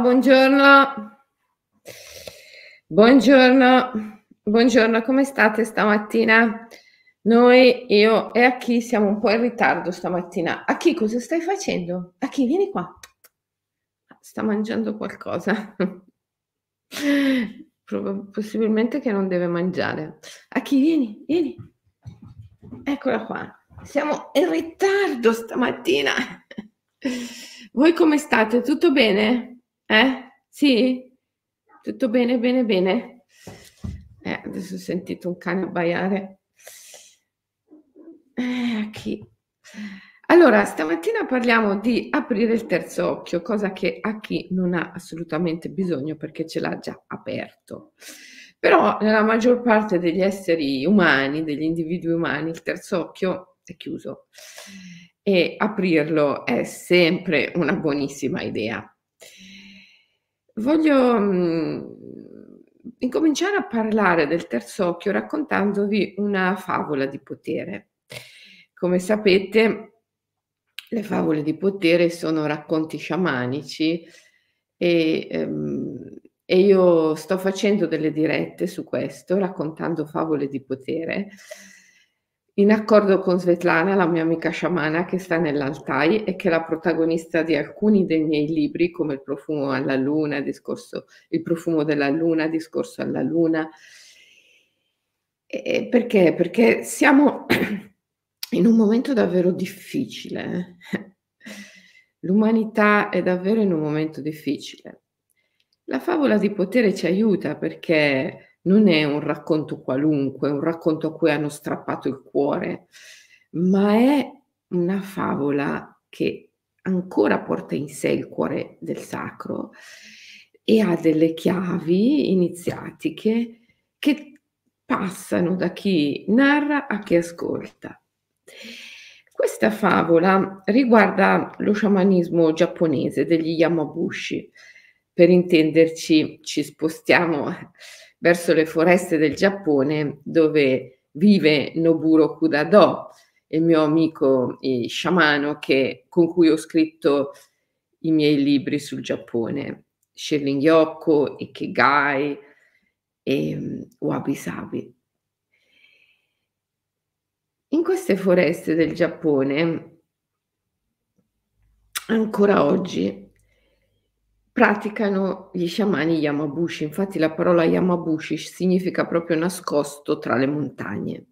buongiorno. Buongiorno, buongiorno, come state stamattina? Noi, io e a chi siamo un po' in ritardo stamattina. A chi cosa stai facendo? A chi vieni qua? Sta mangiando qualcosa. Possibilmente che non deve mangiare. A chi vieni? Vieni. Eccola qua. Siamo in ritardo stamattina. Voi come state? Tutto bene? Eh? Sì? Tutto bene, bene, bene. Eh, adesso ho sentito un cane abbaiare. Eh, chi? Allora, stamattina parliamo di aprire il terzo occhio, cosa che a chi non ha assolutamente bisogno perché ce l'ha già aperto. Però nella maggior parte degli esseri umani, degli individui umani, il terzo occhio è chiuso e aprirlo è sempre una buonissima idea. Voglio mh, mm, incominciare a parlare del terzo occhio raccontandovi una favola di potere. Come sapete, le favole di potere sono racconti sciamanici e, ehm, e io sto facendo delle dirette su questo, raccontando favole di potere in accordo con Svetlana, la mia amica sciamana che sta nell'Altai e che è la protagonista di alcuni dei miei libri, come Il profumo alla luna, discorso, Il profumo della luna, discorso alla luna. E perché? Perché siamo in un momento davvero difficile. L'umanità è davvero in un momento difficile. La favola di potere ci aiuta perché non è un racconto qualunque, un racconto a cui hanno strappato il cuore, ma è una favola che ancora porta in sé il cuore del sacro e ha delle chiavi iniziatiche che passano da chi narra a chi ascolta. Questa favola riguarda lo sciamanismo giapponese degli Yamabushi. Per intenderci, ci spostiamo verso le foreste del Giappone dove vive Noburo Kudado, il mio amico eh, sciamano che, con cui ho scritto i miei libri sul Giappone, Sherling Yoko, Ikigai e um, Wabi Sabi. In queste foreste del Giappone, ancora oggi, praticano gli sciamani Yamabushi. Infatti la parola Yamabushi significa proprio nascosto tra le montagne.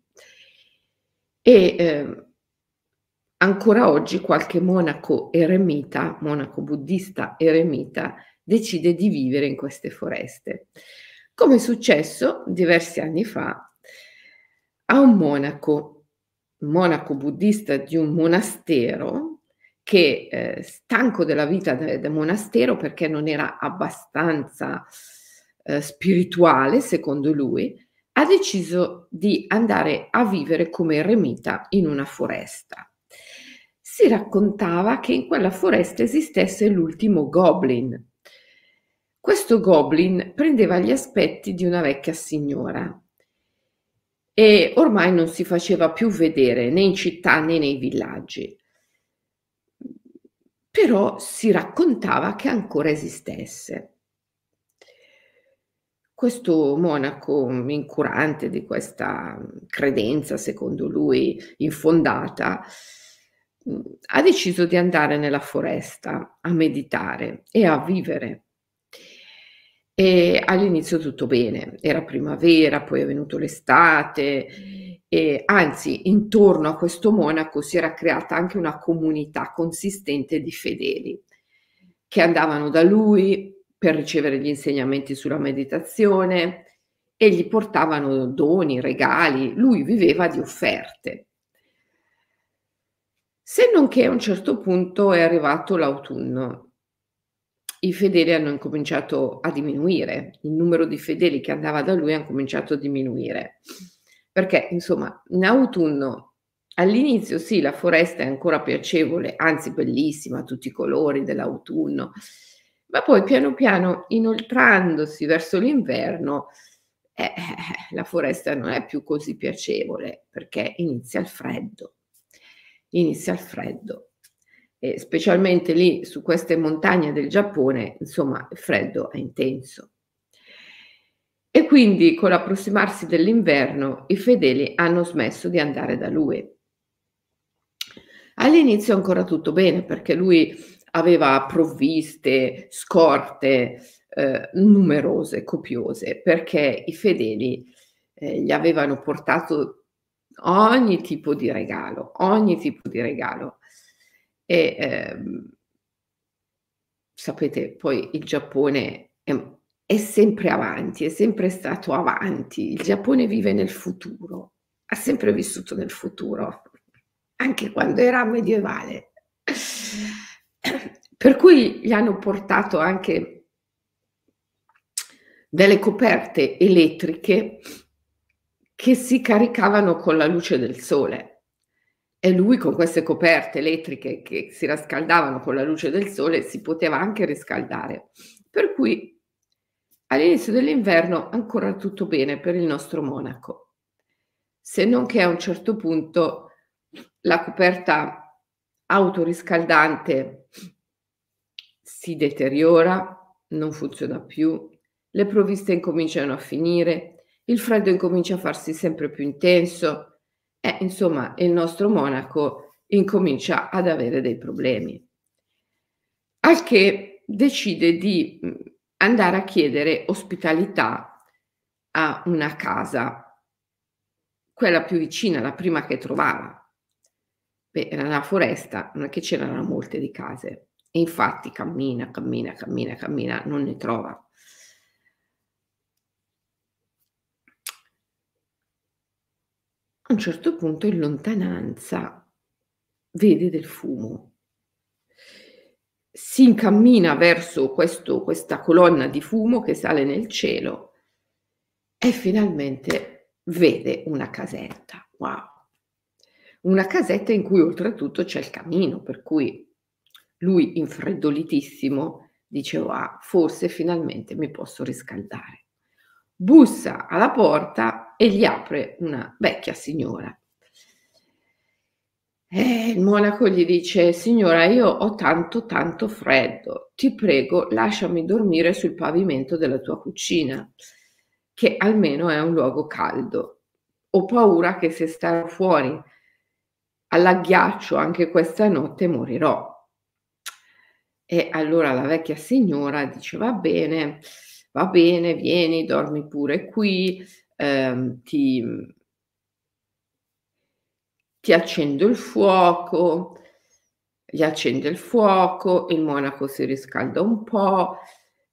E eh, ancora oggi qualche monaco eremita, monaco buddista eremita, decide di vivere in queste foreste. Come è successo diversi anni fa a un monaco, monaco buddista di un monastero, che eh, stanco della vita del de monastero perché non era abbastanza eh, spirituale, secondo lui, ha deciso di andare a vivere come eremita in una foresta. Si raccontava che in quella foresta esistesse l'ultimo goblin. Questo goblin prendeva gli aspetti di una vecchia signora e ormai non si faceva più vedere né in città né nei villaggi però si raccontava che ancora esistesse. Questo monaco incurante di questa credenza, secondo lui infondata, ha deciso di andare nella foresta a meditare e a vivere. E all'inizio tutto bene, era primavera, poi è venuto l'estate e anzi, intorno a questo monaco si era creata anche una comunità consistente di fedeli che andavano da lui per ricevere gli insegnamenti sulla meditazione e gli portavano doni, regali. Lui viveva di offerte. Se non che a un certo punto è arrivato l'autunno, i fedeli hanno incominciato a diminuire, il numero di fedeli che andava da lui ha cominciato a diminuire perché insomma in autunno all'inizio sì la foresta è ancora piacevole, anzi bellissima, tutti i colori dell'autunno, ma poi piano piano inoltrandosi verso l'inverno eh, eh, la foresta non è più così piacevole perché inizia il freddo, inizia il freddo. e specialmente lì su queste montagne del Giappone, insomma, il freddo è intenso. E quindi con l'approssimarsi dell'inverno i fedeli hanno smesso di andare da lui. All'inizio ancora tutto bene perché lui aveva provviste, scorte eh, numerose, copiose, perché i fedeli eh, gli avevano portato ogni tipo di regalo, ogni tipo di regalo. E ehm, sapete, poi il Giappone è, è sempre avanti, è sempre stato avanti. Il Giappone vive nel futuro, ha sempre vissuto nel futuro, anche quando era medievale. Per cui gli hanno portato anche delle coperte elettriche che si caricavano con la luce del sole. E lui con queste coperte elettriche che si riscaldavano con la luce del sole si poteva anche riscaldare. Per cui all'inizio dell'inverno ancora tutto bene per il nostro monaco. Se non che a un certo punto la coperta autoriscaldante si deteriora, non funziona più, le provviste incominciano a finire, il freddo incomincia a farsi sempre più intenso e insomma il nostro monaco incomincia ad avere dei problemi. Al che decide di andare a chiedere ospitalità a una casa, quella più vicina, la prima che trovava. Beh, era una foresta, non è che c'erano molte di case. E infatti cammina, cammina, cammina, cammina, non ne trova. A un certo punto in lontananza vede del fumo. Si incammina verso questo, questa colonna di fumo che sale nel cielo e finalmente vede una casetta. Wow! Una casetta in cui oltretutto c'è il camino, per cui lui, infreddolitissimo, diceva, ah, forse finalmente mi posso riscaldare. Bussa alla porta e gli apre una vecchia signora. E il monaco gli dice, signora, io ho tanto, tanto freddo, ti prego lasciami dormire sul pavimento della tua cucina, che almeno è un luogo caldo. Ho paura che se starò fuori all'agghiaccio anche questa notte morirò. E allora la vecchia signora dice va bene, va bene, vieni, dormi pure qui, ehm, ti, ti accendo il fuoco, gli accende il fuoco, il monaco si riscalda un po',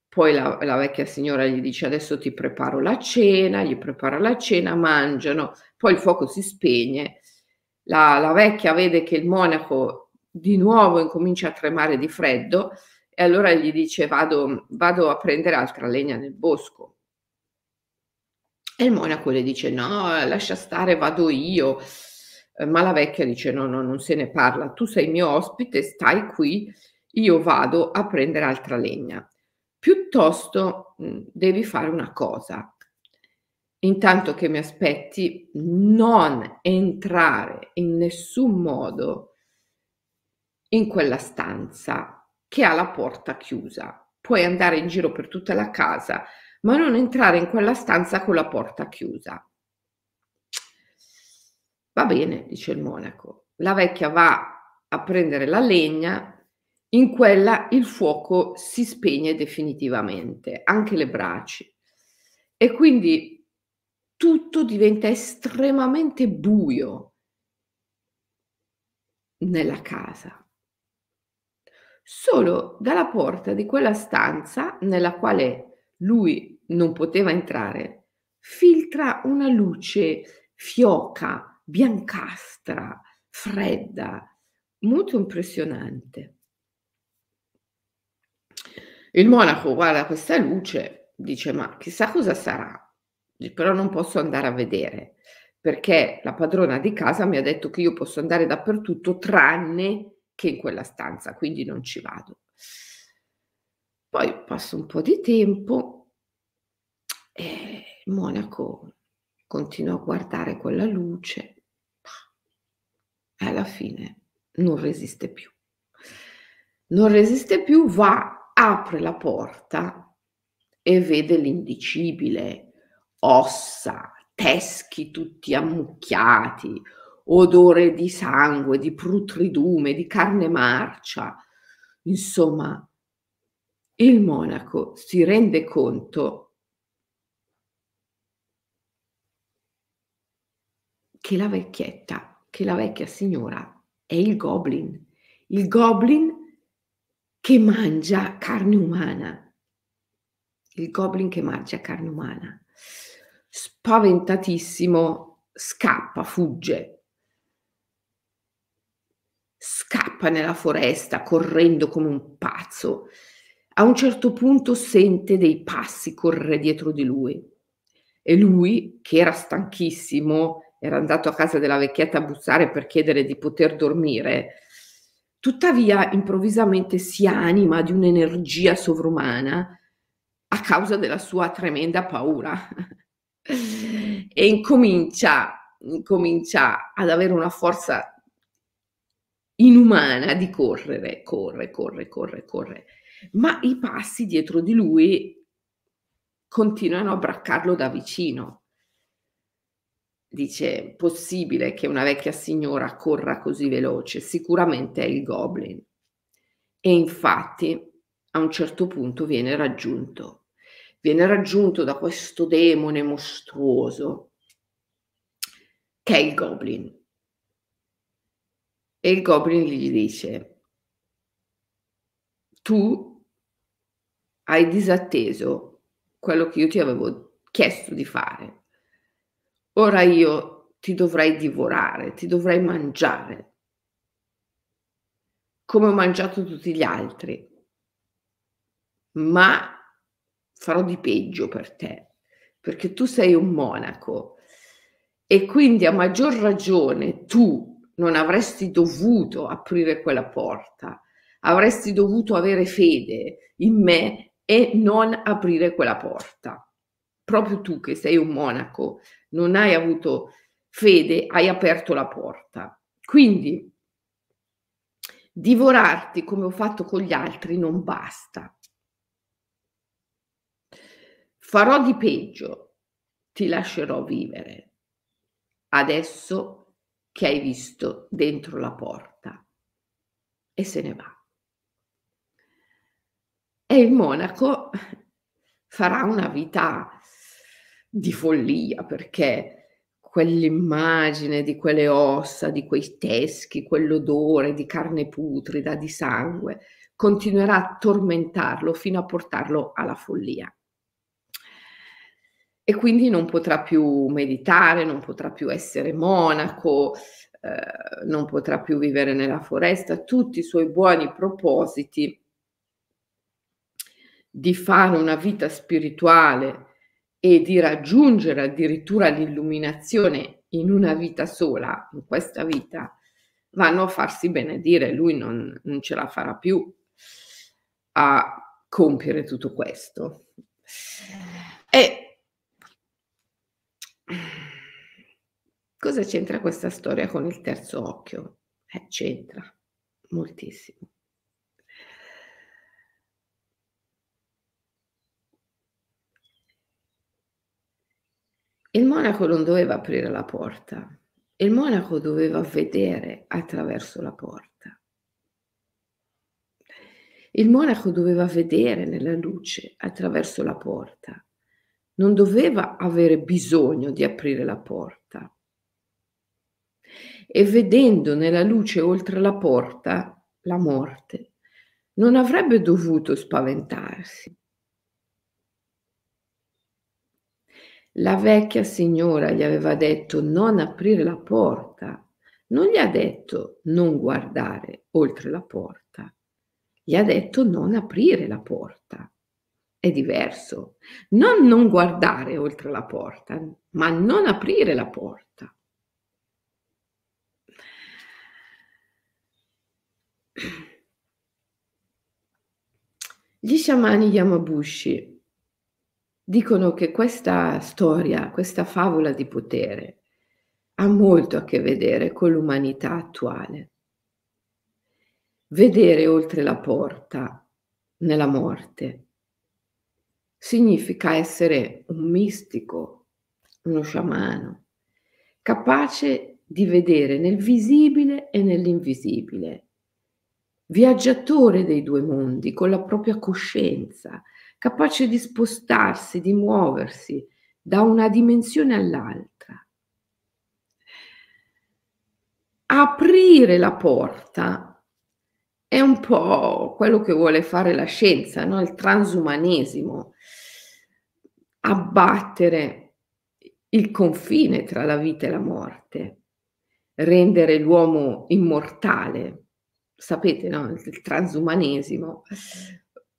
poi la, la, vecchia signora gli dice adesso ti preparo la cena, gli prepara la cena, mangiano, poi il fuoco si spegne, la, la vecchia vede che il monaco di nuovo incomincia a tremare di freddo e allora gli dice vado, vado a prendere altra legna nel bosco. E il monaco le dice no, lascia stare, vado io. Eh, ma la vecchia dice no, no, non se ne parla, tu sei mio ospite, stai qui, io vado a prendere altra legna. Piuttosto mm, devi fare una cosa. Intanto che mi aspetti, non entrare in nessun modo in quella stanza che ha la porta chiusa. Puoi andare in giro per tutta la casa, ma non entrare in quella stanza con la porta chiusa. Va bene, dice il monaco. La vecchia va a prendere la legna, in quella il fuoco si spegne definitivamente, anche le braci. E quindi tutto diventa estremamente buio nella casa solo dalla porta di quella stanza nella quale lui non poteva entrare, filtra una luce fioca, biancastra, fredda, molto impressionante. Il monaco guarda questa luce, dice ma chissà cosa sarà, però non posso andare a vedere perché la padrona di casa mi ha detto che io posso andare dappertutto tranne che in quella stanza, quindi non ci vado. Poi passa un po' di tempo e il monaco continua a guardare quella luce alla fine non resiste più. non resiste più, va, apre la porta e vede l'indicibile, ossa, teschi tutti ammucchiati, odore di sangue, di putridume, di carne marcia. Insomma, il monaco si rende conto che la vecchietta, che la vecchia signora è il goblin, il goblin che mangia carne umana, il goblin che mangia carne umana. Spaventatissimo, scappa, fugge, scappa nella foresta correndo come un pazzo. A un certo punto sente dei passi correre dietro di lui. E lui, che era stanchissimo, era andato a casa della vecchietta a bussare per chiedere di poter dormire, tuttavia improvvisamente si anima di un'energia sovrumana a causa della sua tremenda paura. E incomincia, incomincia ad avere una forza inumana di correre, corre, corre, corre, corre. Ma i passi dietro di lui continuano a braccarlo da vicino. Dice, possibile che una vecchia signora corra così veloce? Sicuramente è il goblin. E infatti a un certo punto viene raggiunto. Viene raggiunto da questo demone mostruoso che è il goblin. E il goblin gli dice, tu hai disatteso quello che io ti avevo chiesto di fare. Ora io ti dovrei divorare, ti dovrei mangiare, come ho mangiato tutti gli altri. Ma farò di peggio per te, perché tu sei un monaco e quindi a maggior ragione tu non avresti dovuto aprire quella porta, avresti dovuto avere fede in me e non aprire quella porta. Proprio tu che sei un monaco, non hai avuto fede, hai aperto la porta. Quindi divorarti come ho fatto con gli altri non basta. Farò di peggio, ti lascerò vivere. Adesso che hai visto dentro la porta e se ne va. E il monaco farà una vita di follia perché quell'immagine di quelle ossa, di quei teschi, quell'odore di carne putrida, di sangue, continuerà a tormentarlo fino a portarlo alla follia. E quindi non potrà più meditare, non potrà più essere monaco, eh, non potrà più vivere nella foresta, tutti i suoi buoni propositi di fare una vita spirituale e di raggiungere addirittura l'illuminazione in una vita sola, in questa vita, vanno a farsi benedire, lui non, non ce la farà più a compiere tutto questo. E cosa c'entra questa storia con il terzo occhio? Eh, c'entra moltissimo. Il monaco non doveva aprire la porta, il monaco doveva vedere attraverso la porta. Il monaco doveva vedere nella luce attraverso la porta, non doveva avere bisogno di aprire la porta. E vedendo nella luce oltre la porta la morte, non avrebbe dovuto spaventarsi. La vecchia signora gli aveva detto non aprire la porta, non gli ha detto non guardare oltre la porta, gli ha detto non aprire la porta. È diverso. Non non guardare oltre la porta, ma non aprire la porta. Gli sciamani Yamabushi dicono che questa storia, questa favola di potere, ha molto a che vedere con l'umanità attuale. vedere oltre la porta nella morte significa essere un mistico, uno sciamano, capace di vedere nel visibile e nell'invisibile, viaggiatore dei due mondi con la propria coscienza, capace di spostarsi, di muoversi da una dimensione all'altra. Aprire la porta è un po' quello che vuole fare la scienza, no? il transumanesimo, abbattere il confine tra la vita e la morte, rendere l'uomo immortale. Sapete, no? il transumanesimo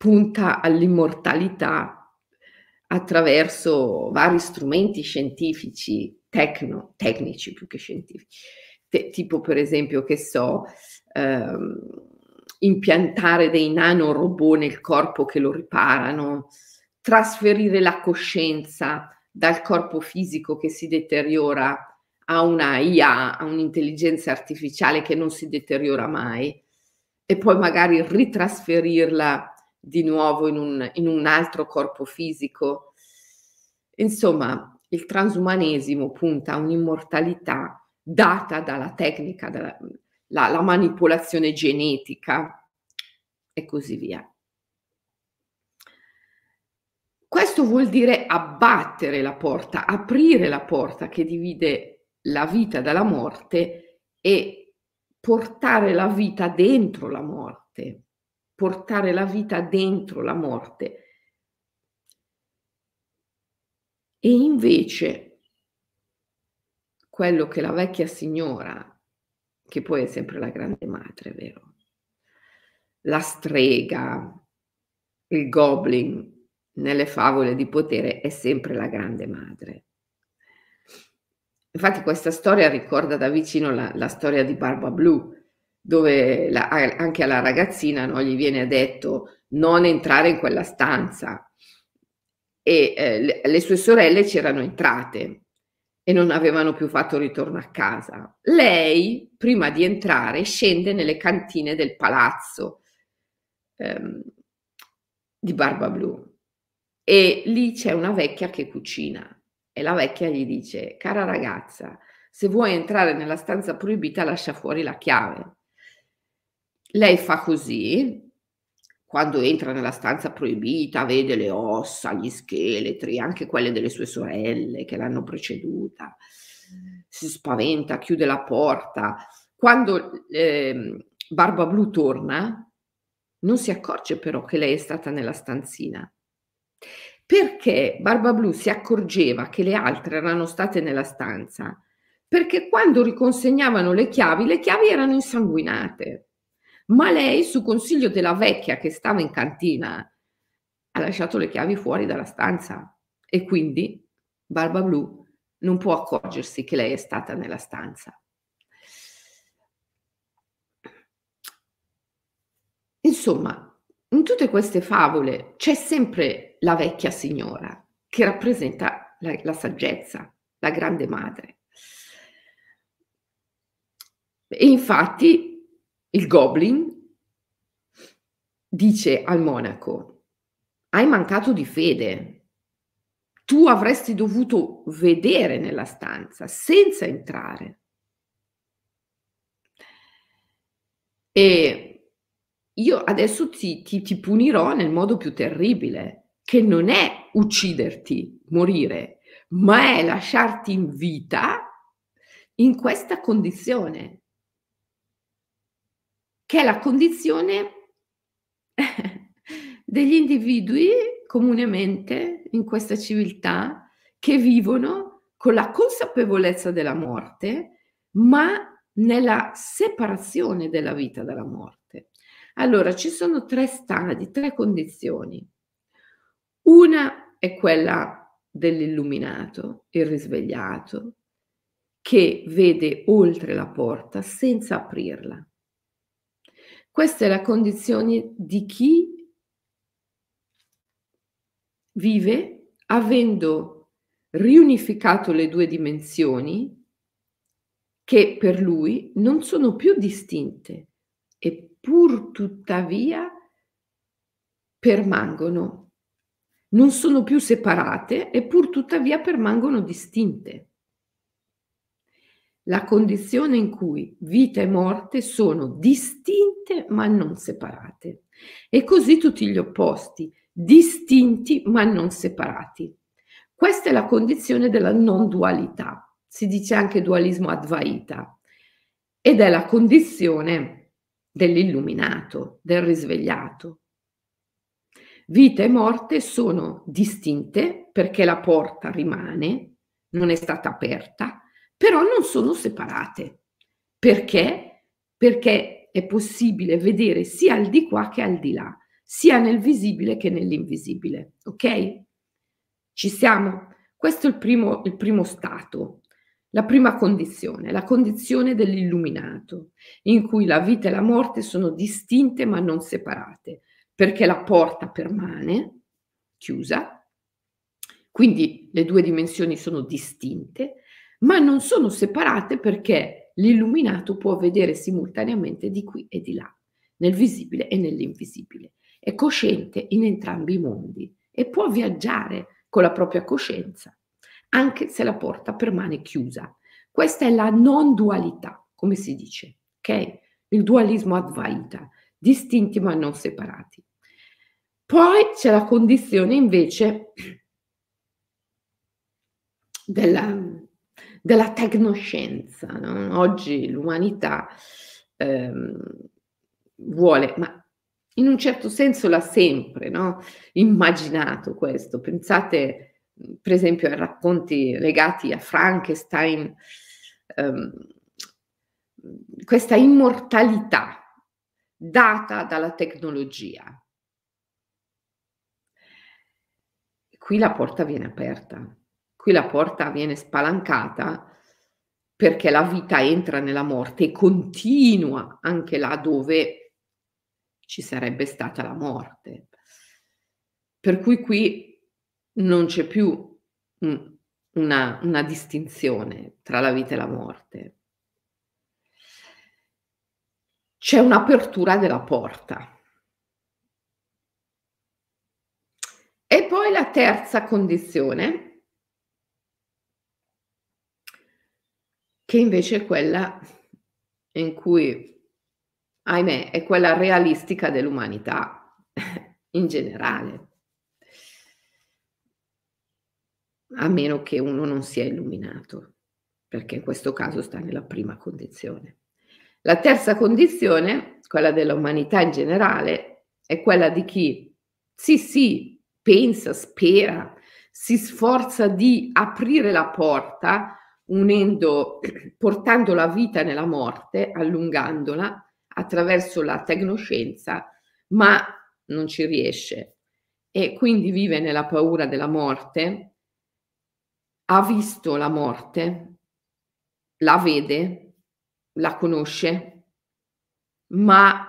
punta all'immortalità attraverso vari strumenti scientifici, tecno, tecnici più che scientifici, Te, tipo per esempio, che so, ehm, impiantare dei nanorobot nel corpo che lo riparano, trasferire la coscienza dal corpo fisico che si deteriora a una IA, a un'intelligenza artificiale che non si deteriora mai, e poi magari ritrasferirla di nuovo in un, in un altro corpo fisico. Insomma, il transumanesimo punta a un'immortalità data dalla tecnica, dalla la, la manipolazione genetica e così via. Questo vuol dire abbattere la porta, aprire la porta che divide la vita dalla morte e portare la vita dentro la morte portare la vita dentro la morte. E invece quello che la vecchia signora, che poi è sempre la grande madre, vero? La strega, il goblin nelle favole di potere è sempre la grande madre. Infatti questa storia ricorda da vicino la, la storia di Barba Blu, dove la, anche alla ragazzina no, gli viene detto non entrare in quella stanza e eh, le, le sue sorelle c'erano entrate e non avevano più fatto ritorno a casa. Lei, prima di entrare, scende nelle cantine del palazzo ehm, di Barba Blu e lì c'è una vecchia che cucina e la vecchia gli dice, cara ragazza, se vuoi entrare nella stanza proibita lascia fuori la chiave. Lei fa così, quando entra nella stanza proibita, vede le ossa, gli scheletri, anche quelle delle sue sorelle che l'hanno preceduta, si spaventa, chiude la porta. Quando eh, Barba Blu torna, non si accorge però che lei è stata nella stanzina. Perché Barba Blu si accorgeva che le altre erano state nella stanza? Perché quando riconsegnavano le chiavi, le chiavi erano insanguinate ma lei, su consiglio della vecchia che stava in cantina, ha lasciato le chiavi fuori dalla stanza e quindi Barba Blu non può accorgersi che lei è stata nella stanza. Insomma, in tutte queste favole c'è sempre la vecchia signora che rappresenta la, la saggezza, la grande madre. E infatti il goblin dice al monaco, hai mancato di fede, tu avresti dovuto vedere nella stanza senza entrare. E io adesso ti, ti, ti punirò nel modo più terribile, che non è ucciderti, morire, ma è lasciarti in vita in questa condizione che è la condizione degli individui comunemente in questa civiltà che vivono con la consapevolezza della morte, ma nella separazione della vita dalla morte. Allora, ci sono tre stadi, tre condizioni. Una è quella dell'illuminato, il risvegliato, che vede oltre la porta senza aprirla. Questa è la condizione di chi vive avendo riunificato le due dimensioni che per lui non sono più distinte e pur tuttavia permangono, non sono più separate e pur tuttavia permangono distinte. La condizione in cui vita e morte sono distinte ma non separate. E così tutti gli opposti, distinti ma non separati. Questa è la condizione della non dualità. Si dice anche dualismo advaita. Ed è la condizione dell'illuminato, del risvegliato. Vita e morte sono distinte perché la porta rimane, non è stata aperta, però non sono separate. Perché? Perché è possibile vedere sia al di qua che al di là, sia nel visibile che nell'invisibile. Ok? Ci siamo? Questo è il primo, il primo stato, la prima condizione, la condizione dell'illuminato, in cui la vita e la morte sono distinte ma non separate perché la porta permane, chiusa, quindi le due dimensioni sono distinte, ma non sono separate perché l'illuminato può vedere simultaneamente di qui e di là, nel visibile e nell'invisibile. È cosciente in entrambi i mondi e può viaggiare con la propria coscienza, anche se la porta permane chiusa. Questa è la non dualità, come si dice, ok? Il dualismo advaita, distinti ma non separati. Poi c'è la condizione invece della, della tecnoscienza. No? Oggi l'umanità ehm, vuole, ma in un certo senso l'ha sempre no? immaginato questo. Pensate per esempio ai racconti legati a Frankenstein, ehm, questa immortalità data dalla tecnologia. qui la porta viene aperta, qui la porta viene spalancata perché la vita entra nella morte e continua anche là dove ci sarebbe stata la morte. Per cui qui non c'è più una, una distinzione tra la vita e la morte. C'è un'apertura della porta. E poi la terza condizione, che invece è quella in cui, ahimè, è quella realistica dell'umanità in generale, a meno che uno non sia illuminato, perché in questo caso sta nella prima condizione. La terza condizione, quella dell'umanità in generale, è quella di chi, sì, sì, pensa, spera, si sforza di aprire la porta unendo, portando la vita nella morte, allungandola attraverso la tecnoscienza, ma non ci riesce. E quindi vive nella paura della morte, ha visto la morte, la vede, la conosce, ma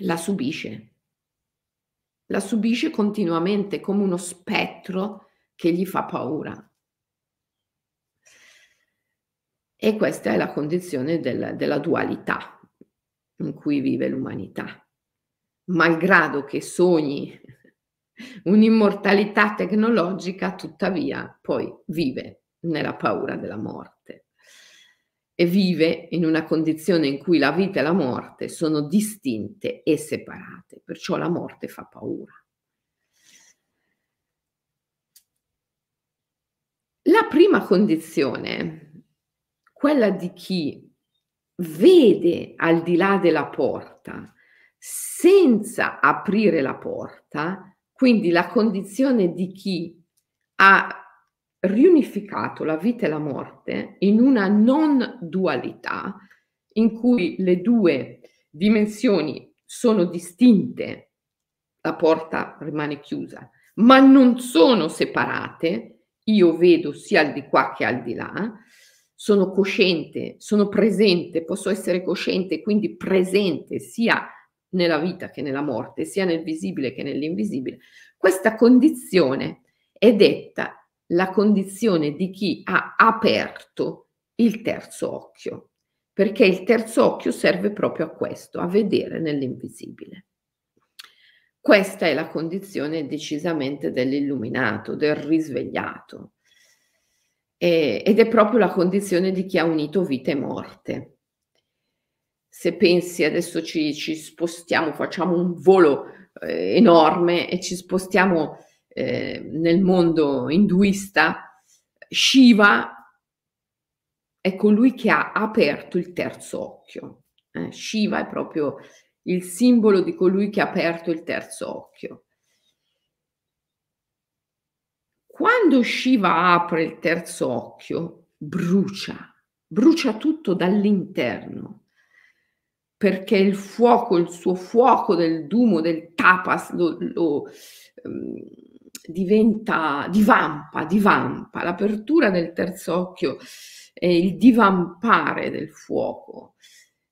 la subisce. La subisce continuamente come uno spettro che gli fa paura. E questa è la condizione del, della dualità in cui vive l'umanità. Malgrado che sogni un'immortalità tecnologica, tuttavia poi vive nella paura della morte e vive in una condizione in cui la vita e la morte sono distinte e separate, perciò la morte fa paura. La prima condizione, quella di chi vede al di là della porta senza aprire la porta, quindi la condizione di chi ha riunificato la vita e la morte in una non dualità in cui le due dimensioni sono distinte, la porta rimane chiusa, ma non sono separate, io vedo sia al di qua che al di là, sono cosciente, sono presente, posso essere cosciente, quindi presente sia nella vita che nella morte, sia nel visibile che nell'invisibile. Questa condizione è detta la condizione di chi ha aperto il terzo occhio, perché il terzo occhio serve proprio a questo, a vedere nell'invisibile. Questa è la condizione decisamente dell'illuminato, del risvegliato. E, ed è proprio la condizione di chi ha unito vita e morte. Se pensi adesso ci, ci spostiamo, facciamo un volo eh, enorme e ci spostiamo eh, nel mondo induista, Shiva è colui che ha aperto il terzo occhio. Eh, Shiva è proprio il simbolo di colui che ha aperto il terzo occhio. Quando Shiva apre il terzo occhio, brucia, brucia tutto dall'interno, perché il fuoco, il suo fuoco del dumo, del tapas, lo, lo um, diventa, divampa, divampa. L'apertura del terzo occhio è il divampare del fuoco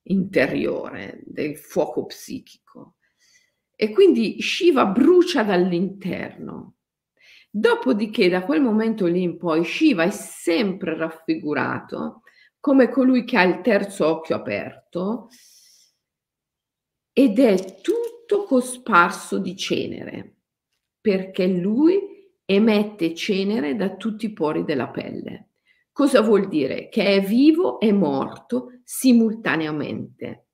interiore, del fuoco psichico. E quindi Shiva brucia dall'interno. Dopodiché, da quel momento lì in poi, Shiva è sempre raffigurato come colui che ha il terzo occhio aperto ed è tutto cosparso di cenere, perché lui emette cenere da tutti i pori della pelle. Cosa vuol dire? Che è vivo e morto simultaneamente.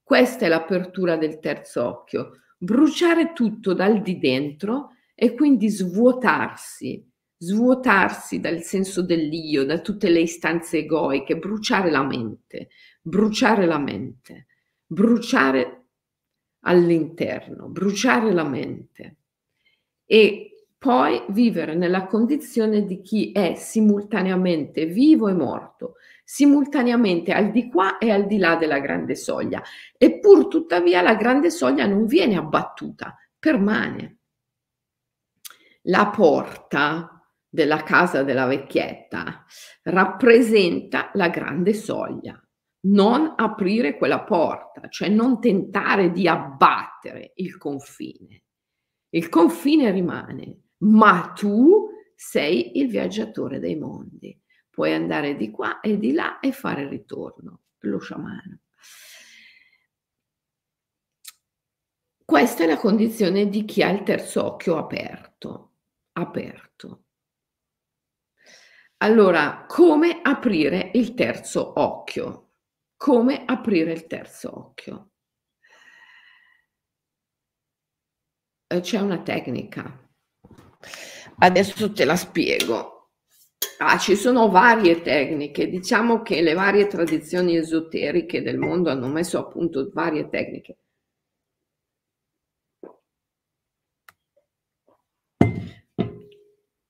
Questa è l'apertura del terzo occhio, bruciare tutto dal di dentro e quindi svuotarsi, svuotarsi dal senso dell'io, da tutte le istanze egoiche, bruciare la mente, bruciare la mente, bruciare all'interno, bruciare la mente. E poi vivere nella condizione di chi è simultaneamente vivo e morto, simultaneamente al di qua e al di là della grande soglia. Eppur tuttavia la grande soglia non viene abbattuta, permane. La porta della casa della vecchietta rappresenta la grande soglia. Non aprire quella porta, cioè non tentare di abbattere il confine. Il confine rimane, ma tu sei il viaggiatore dei mondi. Puoi andare di qua e di là e fare ritorno, lo sciamano. Questa è la condizione di chi ha il terzo occhio aperto, aperto. Allora, come aprire il terzo occhio? Come aprire il terzo occhio? Eh, c'è una tecnica Adesso te la spiego. Ah, ci sono varie tecniche, diciamo che le varie tradizioni esoteriche del mondo hanno messo a punto varie tecniche.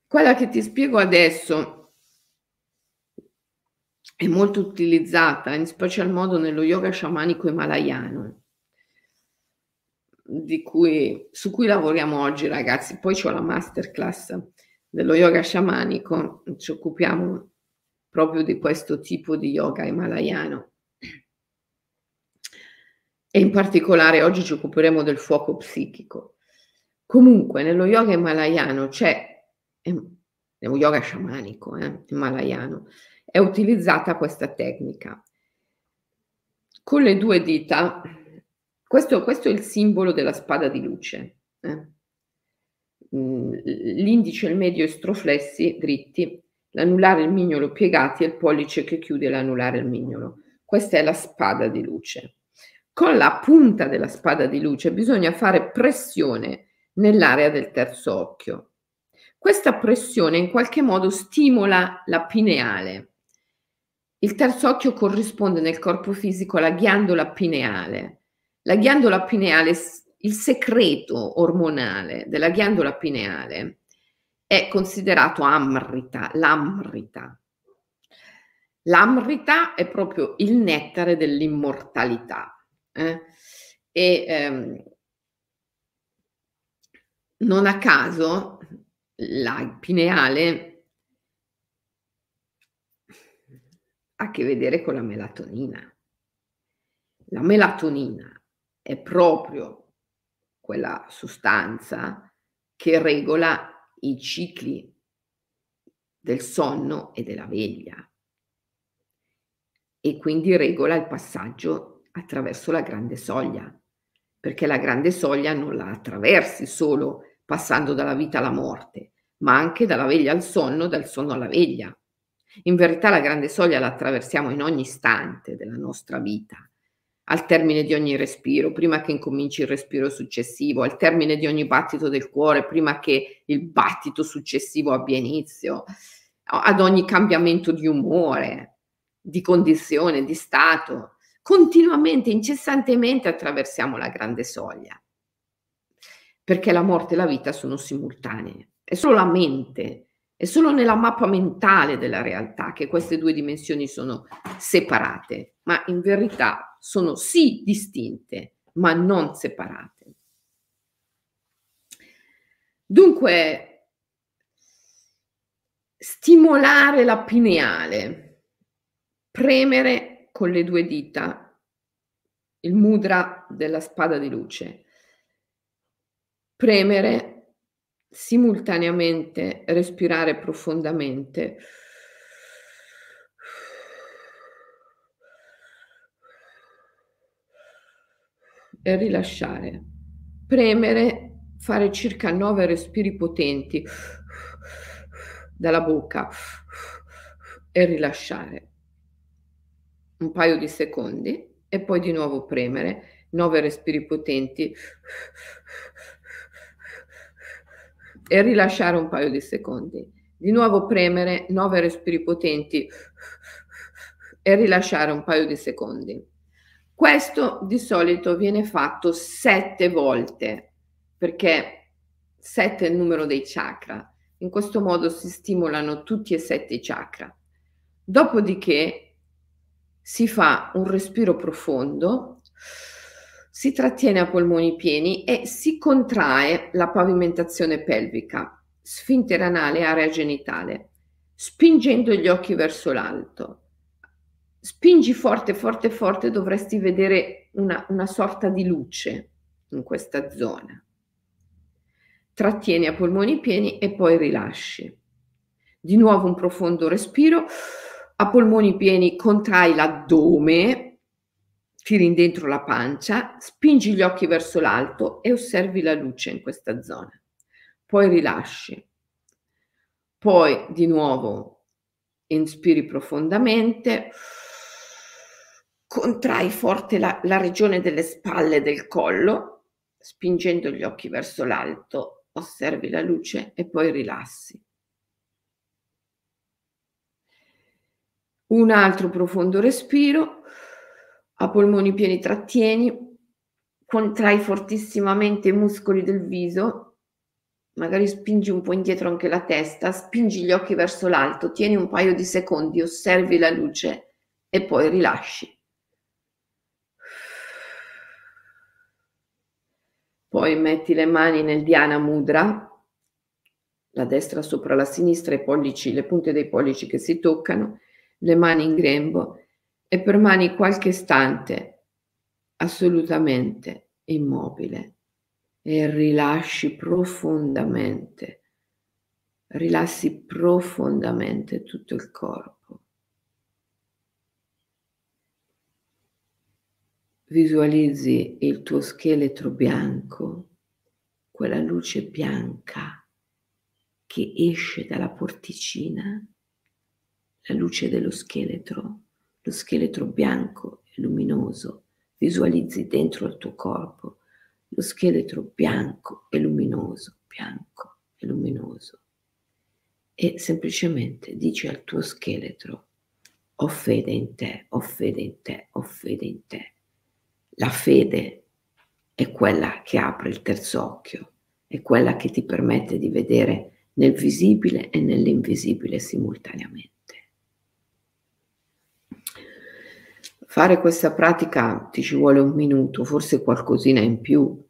Quella che ti spiego adesso è molto utilizzata, in special modo nello yoga sciamanico himalayano cui, su cui lavoriamo oggi ragazzi. Poi c'ho la masterclass dello yoga sciamanico, ci occupiamo proprio di questo tipo di yoga himalayano. E in particolare oggi ci occuperemo del fuoco psichico. Comunque nello yoga himalayano c'è, è yoga sciamanico, eh, himalayano, è utilizzata questa tecnica. Con le due dita questo, questo, è il simbolo della spada di luce. Eh? Mm, l'indice e il medio estroflessi dritti, l'anulare e il mignolo piegati e il pollice che chiude l'anulare e il mignolo. Questa è la spada di luce. Con la punta della spada di luce bisogna fare pressione nell'area del terzo occhio. Questa pressione in qualche modo stimola la pineale. Il terzo occhio corrisponde nel corpo fisico alla ghiandola pineale la ghiandola pineale, il segreto ormonale della ghiandola pineale è considerato amrita, l'amrita. L'amrita è proprio il nettare dell'immortalità. Eh? E ehm, non a caso la pineale ha a che vedere con la melatonina. La melatonina è proprio quella sostanza che regola i cicli del sonno e della veglia. e quindi regola il passaggio attraverso la grande soglia, perché la grande soglia non la attraversi solo passando dalla vita alla morte, ma anche dalla veglia al sonno, dal sonno alla veglia. In verità la grande soglia la attraversiamo in ogni istante della nostra vita, al termine di ogni respiro, prima che incominci il respiro successivo, al termine di ogni battito del cuore, prima che il battito successivo abbia inizio, ad ogni cambiamento di umore, di condizione, di stato. Continuamente, incessantemente attraversiamo la grande soglia, perché la morte e la vita sono simultanee. È solo la mente, è solo nella mappa mentale della realtà che queste due dimensioni sono separate, ma in verità sono sì distinte, ma non separate. Dunque, stimolare la pineale, premere con le due dita il mudra della spada di luce, premere simultaneamente respirare profondamente. E rilasciare. Premere, fare circa nove respiri potenti dalla bocca e rilasciare. Un paio di secondi e poi di nuovo premere, nove respiri potenti e rilasciare un paio di secondi. Di nuovo premere 9 respiri potenti e rilasciare un paio di secondi. Questo di solito viene fatto sette volte perché sette è il numero dei chakra. In questo modo si stimolano tutti e sette i chakra. Dopodiché si fa un respiro profondo si trattiene a polmoni pieni e si contrae la pavimentazione pelvica, sfintere anale, area genitale, spingendo gli occhi verso l'alto. Spingi forte, forte, forte, dovresti vedere una, una sorta di luce in questa zona. Trattieni a polmoni pieni e poi rilasci. Di nuovo un profondo respiro. A polmoni pieni contrai l'addome, tiri dentro la pancia, spingi gli occhi verso l'alto e osservi la luce in questa zona. Poi rilasci. Poi di nuovo inspiri profondamente, contrai forte la, la regione delle spalle e del collo, spingendo gli occhi verso l'alto, osservi la luce e poi rilassi. Un altro profondo respiro a polmoni pieni trattieni, contrai fortissimamente i muscoli del viso, magari spingi un po' indietro anche la testa, spingi gli occhi verso l'alto, tieni un paio di secondi, osservi la luce e poi rilasci. Poi metti le mani nel Dhyana Mudra, la destra sopra la sinistra, i pollici, le punte dei pollici che si toccano, le mani in grembo e permani qualche istante assolutamente immobile e rilasci profondamente, rilassi profondamente tutto il corpo. Visualizzi il tuo scheletro bianco, quella luce bianca che esce dalla porticina, la luce dello scheletro lo scheletro bianco e luminoso, visualizzi dentro il tuo corpo lo scheletro bianco e luminoso, bianco e luminoso. E semplicemente dici al tuo scheletro, ho fede in te, ho fede in te, ho fede in te. La fede è quella che apre il terzo occhio, è quella che ti permette di vedere nel visibile e nell'invisibile simultaneamente. Fare questa pratica ti ci vuole un minuto, forse qualcosina in più,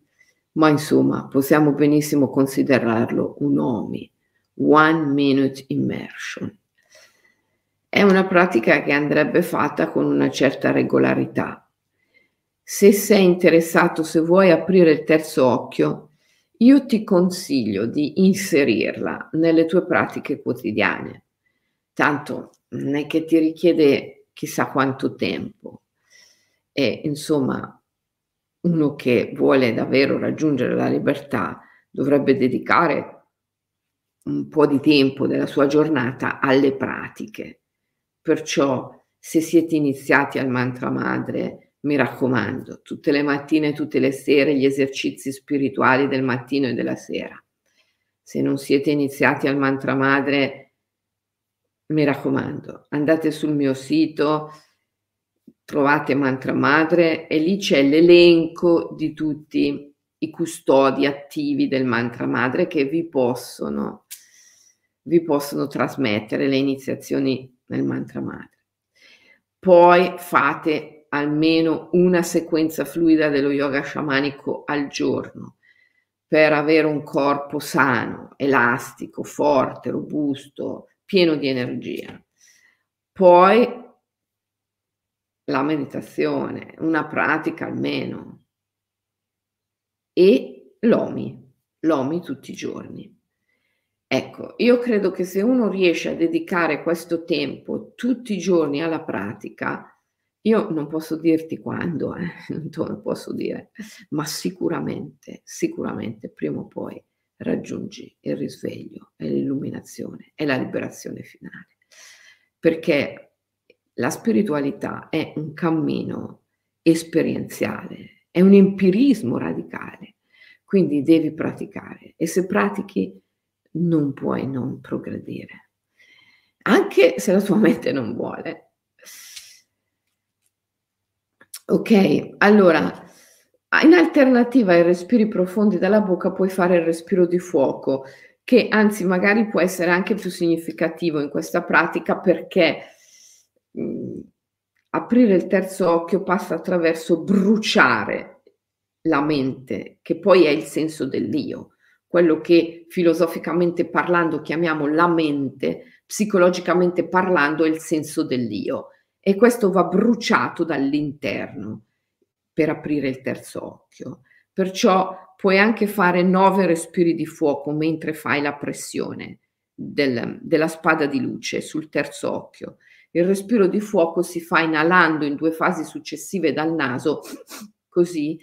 ma insomma possiamo benissimo considerarlo un OMI, One Minute Immersion. È una pratica che andrebbe fatta con una certa regolarità. Se sei interessato, se vuoi aprire il terzo occhio, io ti consiglio di inserirla nelle tue pratiche quotidiane. Tanto non è che ti richiede chissà quanto tempo. E insomma, uno che vuole davvero raggiungere la libertà dovrebbe dedicare un po' di tempo della sua giornata alle pratiche. Perciò, se siete iniziati al mantra madre, mi raccomando, tutte le mattine, tutte le sere, gli esercizi spirituali del mattino e della sera. Se non siete iniziati al mantra madre, mi raccomando, andate sul mio sito, trovate mantra madre e lì c'è l'elenco di tutti i custodi attivi del mantra madre che vi possono, vi possono trasmettere le iniziazioni nel mantra madre. Poi fate almeno una sequenza fluida dello yoga sciamanico al giorno per avere un corpo sano, elastico, forte, robusto, pieno di energia. Poi la meditazione, una pratica almeno e l'OMI, l'OMI tutti i giorni. Ecco, io credo che se uno riesce a dedicare questo tempo tutti i giorni alla pratica, io non posso dirti quando, eh, non te lo posso dire, ma sicuramente, sicuramente prima o poi raggiungi il risveglio e l'illuminazione e la liberazione finale. Perché la spiritualità è un cammino esperienziale, è un empirismo radicale, quindi devi praticare e se pratichi non puoi non progredire, anche se la tua mente non vuole. Ok, allora, in alternativa ai respiri profondi dalla bocca puoi fare il respiro di fuoco, che anzi magari può essere anche più significativo in questa pratica perché mh, mm, aprire il terzo occhio passa attraverso bruciare la mente, che poi è il senso dell'io, quello che filosoficamente parlando chiamiamo la mente, psicologicamente parlando è il senso dell'io. E questo va bruciato dall'interno per aprire il terzo occhio. Perciò puoi anche fare nove respiri di fuoco mentre fai la pressione del, della spada di luce sul terzo occhio. Il respiro di fuoco si fa inalando in due fasi successive dal naso, così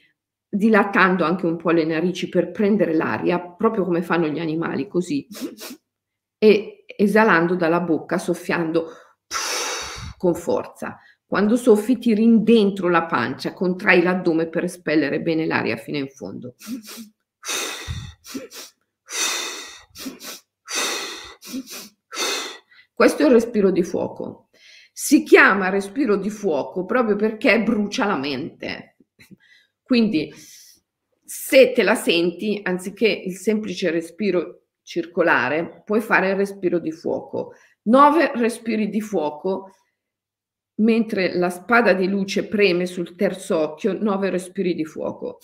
dilatando anche un po' le narici per prendere l'aria, proprio come fanno gli animali, così, e esalando dalla bocca, soffiando con forza. Quando soffi tiri dentro la pancia, contrai l'addome per espellere bene l'aria fino in fondo. Questo è il respiro di fuoco. Si chiama respiro di fuoco proprio perché brucia la mente. Quindi se te la senti, anziché il semplice respiro circolare, puoi fare il respiro di fuoco. Nove respiri di fuoco mentre la spada di luce preme sul terzo occhio, nove respiri di fuoco.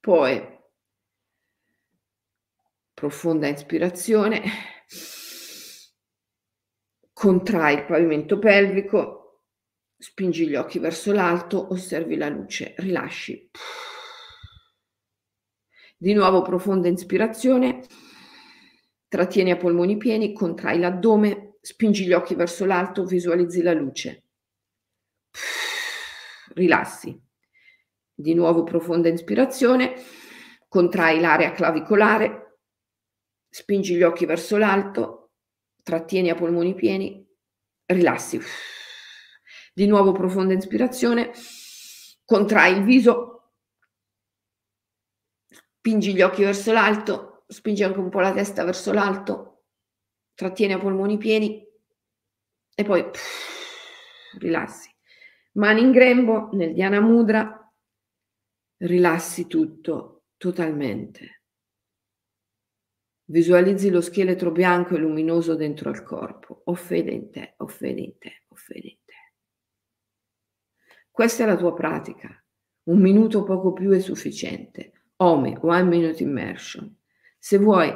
Poi profonda ispirazione, contrai il pavimento pelvico, spingi gli occhi verso l'alto, osservi la luce, rilasci. Di nuovo profonda ispirazione, trattieni a polmoni pieni, contrai l'addome, spingi gli occhi verso l'alto, visualizzi la luce. Rilassi. Di nuovo profonda ispirazione, contrai l'area clavicolare, spingi gli occhi verso l'alto, trattieni a polmoni pieni, rilassi. Di nuovo profonda ispirazione, contrai il viso, spingi gli occhi verso l'alto, spingi anche un po' la testa verso l'alto, trattieni a polmoni pieni e poi pff, rilassi. Mani in grembo nel Dhyana Mudra, rilassi tutto totalmente. Visualizzi lo scheletro bianco e luminoso dentro al corpo. Ho fede in te, ho fede in te, ho fede in te. Questa è la tua pratica. Un minuto poco più è sufficiente. OMI, One Minute Immersion. Se vuoi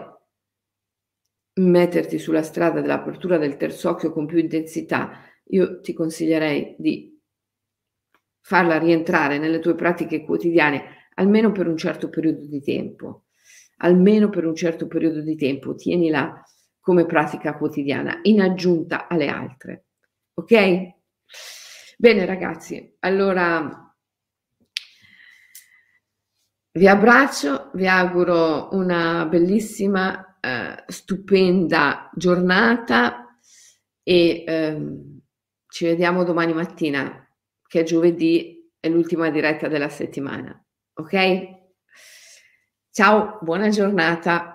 metterti sulla strada dell'apertura del terzo occhio con più intensità, io ti consiglierei di farla rientrare nelle tue pratiche quotidiane almeno per un certo periodo di tempo, almeno per un certo periodo di tempo, tienila come pratica quotidiana, in aggiunta alle altre. Ok? Bene ragazzi, allora vi abbraccio, vi auguro una bellissima, eh, stupenda giornata e ehm, ci vediamo domani mattina, che è giovedì, è l'ultima diretta della settimana. Ok? Ciao, buona giornata.